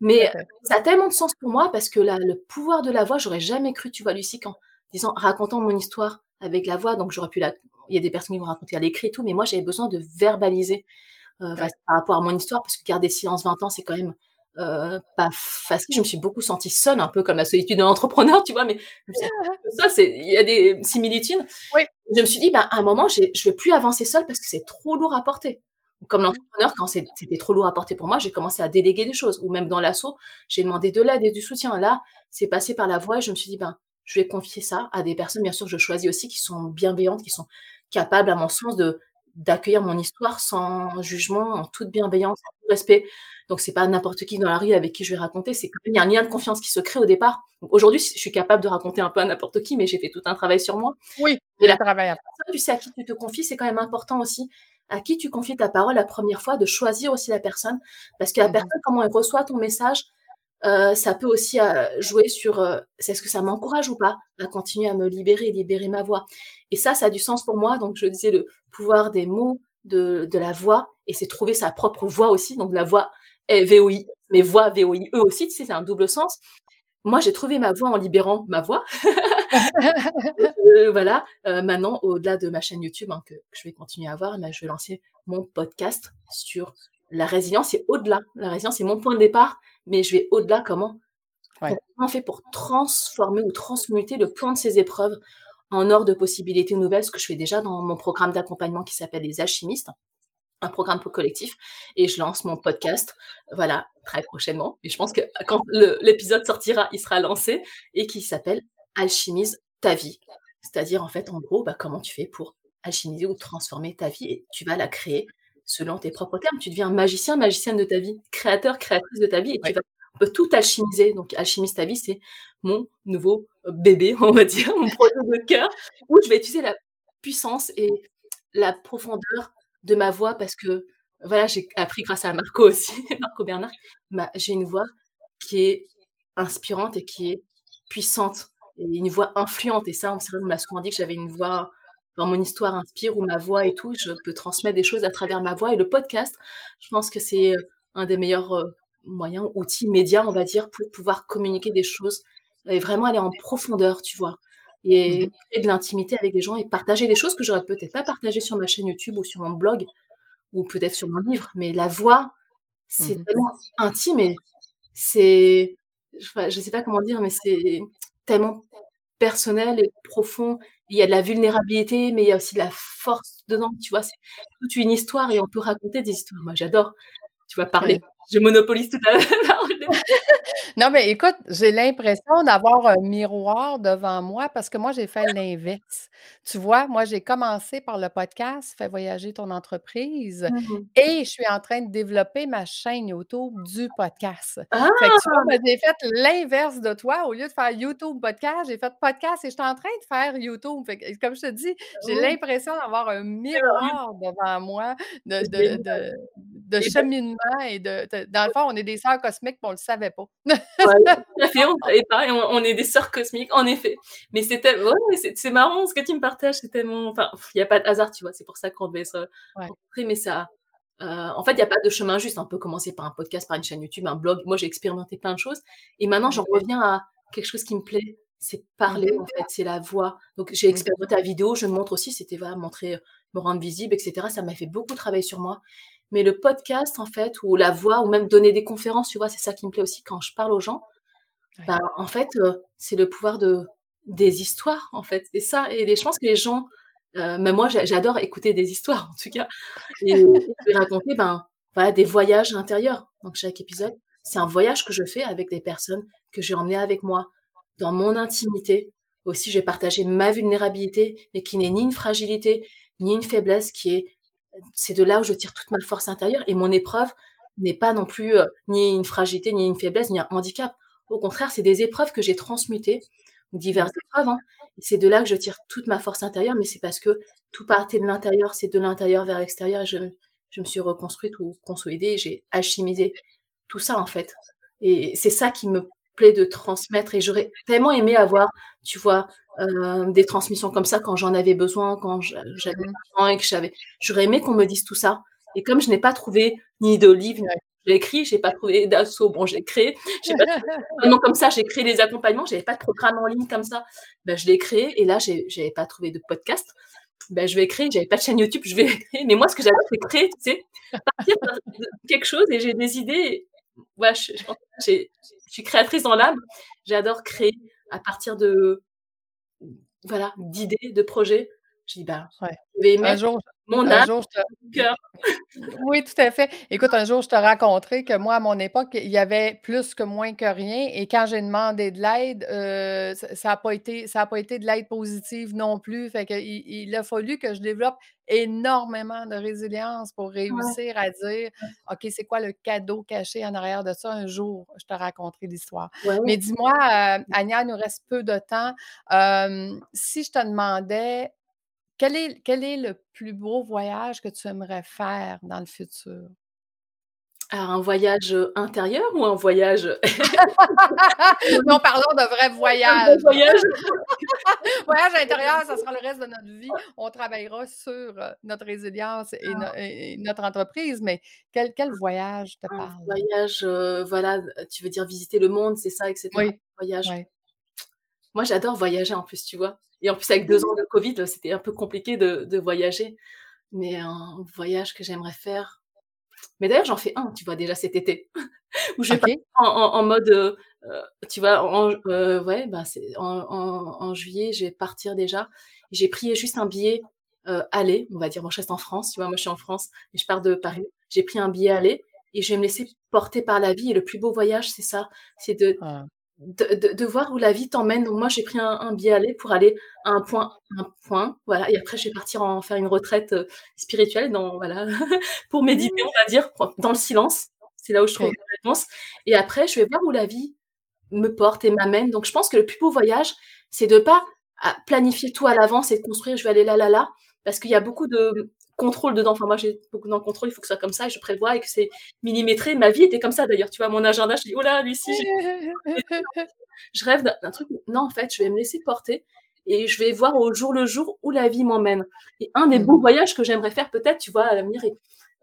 Mais ça a tellement de sens pour moi parce que là, le pouvoir de la voix, j'aurais jamais cru, tu vois, Lucie, qu'en disant, racontant mon histoire avec la voix, donc j'aurais pu la. Il y a des personnes qui vont raconter à l'écrit et tout, mais moi, j'avais besoin de verbaliser euh, par rapport à mon histoire parce que garder silence 20 ans, c'est quand même euh, pas facile. Je me suis beaucoup sentie seule, un peu comme la solitude d'un entrepreneur, tu vois, mais ça, c'est, il y a des similitudes. Oui. Je me suis dit, bah, à un moment, je ne vais plus avancer seule parce que c'est trop lourd à porter. Comme l'entrepreneur, quand c'était trop lourd à porter pour moi, j'ai commencé à déléguer des choses. Ou même dans l'assaut, j'ai demandé de l'aide et du soutien. Là, c'est passé par la voix et je me suis dit, ben, je vais confier ça à des personnes, bien sûr, je choisis aussi qui sont bienveillantes, qui sont capables, à mon sens, de d'accueillir mon histoire sans jugement, en toute bienveillance, en tout respect. Donc, c'est pas n'importe qui dans la rue avec qui je vais raconter. C'est qu'il y a un lien de confiance qui se crée au départ. Aujourd'hui, je suis capable de raconter un peu à n'importe qui, mais j'ai fait tout un travail sur moi. Oui, et la travail. Tu sais à qui tu te confies, c'est quand même important aussi. À qui tu confies ta parole la première fois, de choisir aussi la personne. Parce que la mmh personne, comment elle reçoit ton message, heu, ça peut aussi, heu, jouer sur, c'est est-ce que ça m'encourage ou pas à continuer à me libérer, libérer ma voix? Et ça, ça a du sens pour moi, donc je disais le pouvoir des mots, de de la voix et c'est trouver sa propre voix aussi, donc la voix est V-O-I, mais voix V-O-I-E aussi, tu sais, c'est un double sens. Moi, j'ai trouvé ma voix en libérant ma voix. Heu, voilà, maintenant au-delà de ma chaîne YouTube, hein, que que je vais continuer à avoir, je vais lancer mon podcast sur la résilience et au-delà. La résilience, c'est mon point de départ, mais je vais au-delà, comment Ouais. comment on fait pour transformer ou transmuter le plan de ces épreuves en or de possibilités nouvelles, ce que je fais déjà dans mon programme d'accompagnement qui s'appelle Les Alchimistes, un programme pour collectif et je lance mon podcast, voilà, très prochainement et je pense que quand l'épisode sortira, il sera lancé et qui s'appelle «Alchimise ta vie». C'est-à-dire, en fait, en gros, bah, comment tu fais pour alchimiser ou transformer ta vie et tu vas la créer selon tes propres termes. Tu deviens magicien, magicienne de ta vie, créateur, créatrice de ta vie et tu vas on peut tout alchimiser. Donc alchimise ta vie, c'est mon nouveau bébé, on va dire, mon projet de cœur où je vais utiliser la puissance et la profondeur de ma voix parce que, voilà, j'ai appris grâce à Marco aussi, Marco Bernard, j'ai une voix qui est inspirante et qui est puissante et une voix influente et ça, on m'a souvent dit que j'avais une voix dans mon histoire inspire ou ma voix et tout, je peux transmettre des choses à travers ma voix et le podcast, je pense que c'est, heu, un des meilleurs, heu, moyens, outils, médias, on va dire, pour pouvoir communiquer des choses et vraiment aller en profondeur, tu vois? Mmh Et mh. créer de l'intimité avec des gens et partager des choses que j'aurais peut-être pas partagées sur ma chaîne YouTube ou sur mon blog ou peut-être sur mon livre, mais la voix, Mmh c'est mh. tellement intime et c'est je sais pas comment dire, mais c'est tellement personnel et profond. Il y a de la vulnérabilité, mais il y a aussi de la force dedans, tu vois? C'est toute une histoire et on peut raconter des histoires. Moi, j'adore, tu vois, parler. Ouais. Je monopolise toute la parole. Non, mais écoute, j'ai l'impression d'avoir un miroir devant moi parce que moi, j'ai fait l'inverse. Tu vois, moi, j'ai commencé par le podcast «Fais voyager ton entreprise» Mmh mh. et je suis en train de développer ma chaîne YouTube du podcast. Ah! Fait que tu vois, j'ai fait l'inverse de toi. Au lieu de faire YouTube, podcast, j'ai fait podcast et je suis en train de faire YouTube. Fait que comme je te dis, j'ai l'impression d'avoir un miroir devant moi de de cheminement et de de dans le fond, on est des sœurs cosmiques, puis on le savait pas. Ouais, on pas on on est des sœurs cosmiques, en effet. Mais c'était ouais, mais c'est marrant ce que tu me partages, c'est tellement enfin, il y a pas de hasard, tu vois? C'est pour ça qu'on devait se rencontrer, mais ça, heu, en fait, il y a pas de chemin juste. On peut commencer par un podcast, par une chaîne YouTube, un blog. Moi, j'ai expérimenté plein de choses et maintenant, j'en reviens à quelque chose qui me plaît, c'est parler, mh. en fait, c'est la voix. Donc j'ai expérimenté la vidéo, je montre aussi, c'était voilà, montrer, me rendre visible et cetera. Ça m'a fait beaucoup travailler sur moi. Mais le podcast, en fait, ou la voix ou même donner des conférences, tu vois? C'est ça qui me plaît aussi quand je parle aux gens, Ouais. bah, en fait, heu, c'est le pouvoir de des histoires, en fait. C'est ça et je pense que les gens, heu, même moi, j'a j'adore écouter des histoires, en tout cas et et raconter, ben, voilà, des voyages intérieurs. Donc chaque épisode, c'est un voyage que je fais avec des personnes que j'ai emmenées avec moi dans mon intimité. Aussi, je vais partager ma vulnérabilité, mais qui n'est ni une fragilité, ni une faiblesse, qui est c'est de là où je tire toute ma force intérieure et mon épreuve n'est pas non plus, heu, ni une fragilité, ni une faiblesse, ni un handicap. Au contraire, c'est des épreuves que j'ai transmutées, diverses épreuves, hein. C'est de là que je tire toute ma force intérieure, mais c'est parce que tout partait de l'intérieur, c'est de l'intérieur vers l'extérieur je je me suis reconstruite ou consolidée j'ai alchimisé tout ça, en fait. Et c'est ça qui me plaît de transmettre et j'aurais tellement aimé avoir, tu vois, heu, des transmissions comme ça quand j'en avais besoin, quand je j'avais besoin et que j'avais j'aurais aimé qu'on me dise tout ça. Et comme je n'ai pas trouvé ni de livre, Ouais. j'ai écrit, j'ai pas trouvé d'asso, bon, j'ai créé, j'ai pas trouvé comme ça, j'ai créé des accompagnements, j'avais pas de programme en ligne comme ça, bah, je l'ai créé et là, j'avais pas trouvé de podcast, bah, je vais créer, j'avais pas de chaîne YouTube, je vais créer, mais moi, ce que j'adore, c'est créer, tu sais? Partir de quelque chose et j'ai des idées. Ouais, je je suis créatrice dans l'âme. J'adore créer à partir de voilà, d'idées, de projets. Je dis: «Bah, Ouais. je vais Un jour mon âme, jour, je te mon cœur». oui, tout à fait. Écoute, un jour, je te raconterai que moi, à mon époque, il y avait plus que moins que rien et quand j'ai demandé de l'aide, heu, ça ça a pas été ça a pas été de l'aide positive non plus. Fait qu'il il a fallu que je développe énormément de résilience pour Ouais, réussir à dire. «OK, c'est quoi le cadeau caché en arrière de ça?» Un jour, je te raconterai l'histoire. Ouais, Mais dis-moi, heu, Anya, il nous reste peu de temps. Hem, si je te demandais quel est quel est le plus beau voyage que tu aimerais faire dans le futur? un voyage, intérieur ou un voyage? Non, parlons de vrai voyage. voyage. Voyage intérieur, ça sera le reste de notre vie. On travaillera sur, notre résilience Ah. et no notre entreprise, mais quel quel voyage te Un parle? voyage, voilà, tu veux dire visiter le monde, c'est ça et cetera? Oui, Voyage. Moi, j'adore voyager en plus, tu vois? Et en plus avec 2 ans de covid, c'était un peu compliqué de de voyager, mais un voyage que j'aimerais faire mais d'ailleurs, j'en fais un, tu vois, déjà cet été, où je vais en en en mode, heu heu, tu vois, en ouais, bah, en en juillet, je vais partir déjà. J'ai pris juste un billet, aller, on va dire, moi je reste en France, tu vois? Moi, je suis en France et je pars de Paris. J'ai pris un billet aller et je vais me laisser porter par la vie et le plus beau voyage, c'est ça, c'est de Ah. De de de voir où la vie t'emmène. Donc moi, j'ai pris un un billet aller pour aller à un point un point, voilà et après je vais partir en faire une retraite, heu, spirituelle dans voilà, pour méditer, on va dire, dans le silence. C'est là où je trouve OK. mes réponses et après je vais voir où la vie me porte et m'amène. Donc je pense que le plus beau voyage, c'est de pas à planifier tout à l'avance et de construire: «Je vais aller là, là, là», parce qu'il y a beaucoup de contrôle dedans. Enfin moi, j'ai beaucoup dans le contrôle, il faut que ce soit comme ça et je prévois et que c'est millimétré. Ma vie était comme ça d'ailleurs, tu vois? Mon agenda, je dis: «Oh là, Lucie, j'ai» je rêve d'un truc non, en fait, je vais me laisser porter et je vais voir au jour le jour où la vie m'emmène et un des beaux mh. voyages que j'aimerais faire peut-être, tu vois, à l'avenir et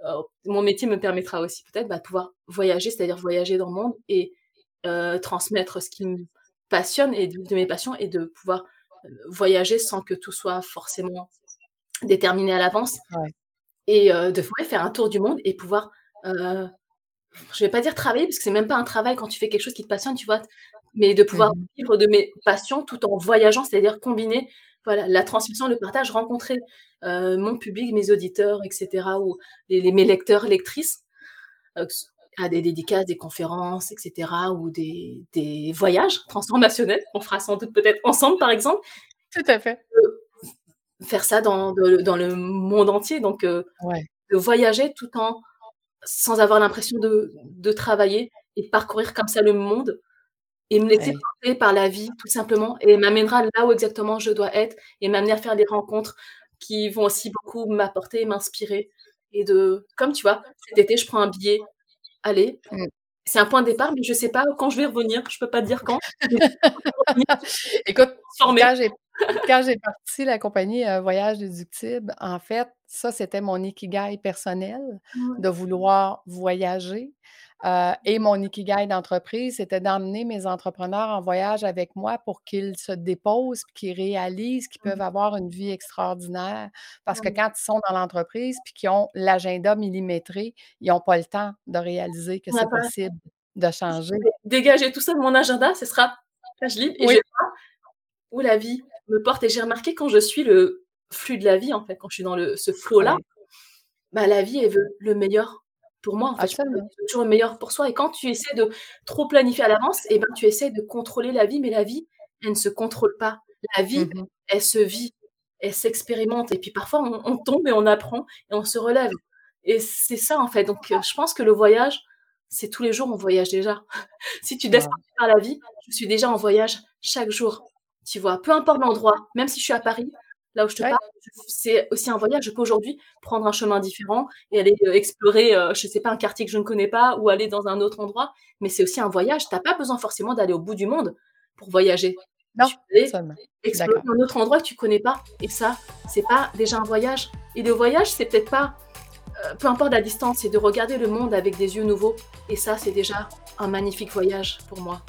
heu, mon métier me permettra aussi peut-être, bah, de pouvoir voyager, c'est-à-dire voyager dans le monde et heu, transmettre ce qui me passionne et de de mes passions et de pouvoir, heu, voyager sans que tout soit forcément déterminé à l'avance Ouais. et heu, de ouais, faire un tour du monde et pouvoir, heu, je vais pas dire travailler parce que c'est même pas un travail quand tu fais quelque chose qui te passionne, tu vois? Mais de Mmh pouvoir mh. vivre de mes passions tout en voyageant, c'est-à-dire combiner, voilà, la transmission, le partage, rencontrer, heu, mon public, mes auditeurs et cetera ou les les mes lecteurs, lectrices, ce à des dédicaces, des conférences et cetera ou des des voyages transformationnels qu'on fera sans doute peut-être ensemble, par exemple. Tout à fait. Faire ça dans de dans le monde entier donc Ouais. de voyager tout en sans avoir l'impression de de travailler et de parcourir comme ça le monde et me laisser porter par la vie tout simplement et m'amènera là où exactement je dois être et m'amener à faire des rencontres qui vont aussi beaucoup m'apporter et m'inspirer et de comme tu vois, cet été, je prends un billet aller, Mmh. c'est un point de départ mais je sais pas quand je vais revenir, je peux pas te dire quand, transformée. quand j'ai quand j'ai parti la compagnie, heu, Voyages Déductibles, en fait, ça, c'était mon ikigai personnel, de vouloir voyager, heu et mon ikigai d'entreprise, c'était d'emmener mes entrepreneurs en voyage avec moi pour qu'ils se déposent puis qu'ils réalisent qu'ils peuvent Mmh. avoir une vie extraordinaire. Parce que quand ils sont dans l'entreprise puis qu'ils ont l'agenda millimétré, ils ont pas le temps de réaliser que On n'a c'est pas possible de je changer. vais dégager tout ça de mon agenda, ce sera page libre et je Oui. vais voir où la vie me porte et j'ai remarqué quand je suis le flux de la vie, en fait, quand je suis dans le ce flow-là, Ouais. bah, la vie, elle veut le meilleur pour moi, en fait. Veut toujours le meilleur pour soi et quand tu essaies de trop planifier à l'avance et ben, tu essaies de contrôler la vie, mais la vie, elle ne se contrôle pas. La vie, Mmh mh. elle se vit, elle s'expérimente et puis parfois on on tombe et on apprend et on se relève et c'est ça, en fait, donc heu, je pense que le voyage, c'est tous les jours, on voyage déjà. Si tu laisses Wow. porter par la vie, je suis déjà en voyage chaque jour, tu vois? Peu importe l'endroit, même si je suis à Paris, là où je te Ouais. parle, c'est aussi un voyage. Je peux aujourd'hui prendre un chemin différent et aller, heu, explorer, heu, je sais pas, un quartier que je ne connais pas ou aller dans un autre endroit, mais c'est aussi un voyage. Tu as pas besoin forcément d'aller au bout du monde pour voyager. Non, Tu peux aller explorer un autre endroit que tu connais pas et ça, c'est pas déjà un voyage et le voyage, c'est peut-être pas, heu, peu importe la distance, c'est de regarder le monde avec des yeux nouveaux et ça, c'est déjà un magnifique voyage pour moi.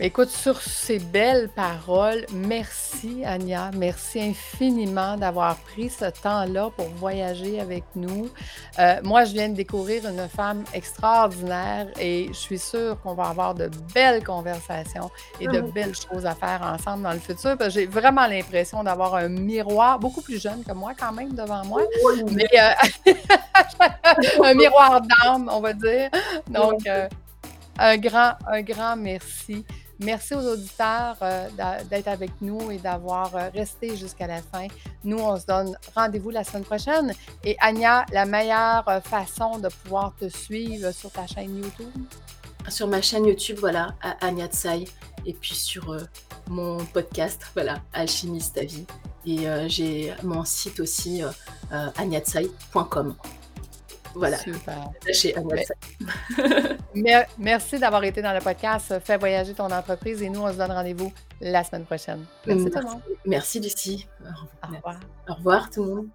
Mais écoute, sur ces belles paroles, merci Ania, merci infiniment d'avoir pris ce temps-là pour voyager avec nous. Heu, moi, je viens de découvrir une femme extraordinaire et je suis sûre qu'on va avoir de belles conversations et Ah de oui. belles choses à faire ensemble dans le futur parce que j'ai vraiment l'impression d'avoir un miroir, beaucoup plus jeune que moi quand même devant moi, mais heu, un miroir d'âme, on va dire. Donc heu, un grand un grand merci. Merci aux auditeurs, d'a d'être avec nous et d'avoir, heu, resté jusqu'à la fin. Nous, on se donne rendez-vous la semaine prochaine et Ania, la meilleure, heu, façon de pouvoir te suivre sur ta chaîne YouTube? Sur ma chaîne YouTube, voilà, A Ania Tsai et puis sur, mon podcast, voilà, Alchimiste vie et j'ai mon site aussi, aniatsai.com. Voilà. À Mer- Merci d'avoir été dans le podcast Fais voyager ton entreprise et nous, on se donne rendez-vous la semaine prochaine. Merci, tout le monde. Merci Lucie. Au revoir. Au revoir tout le monde.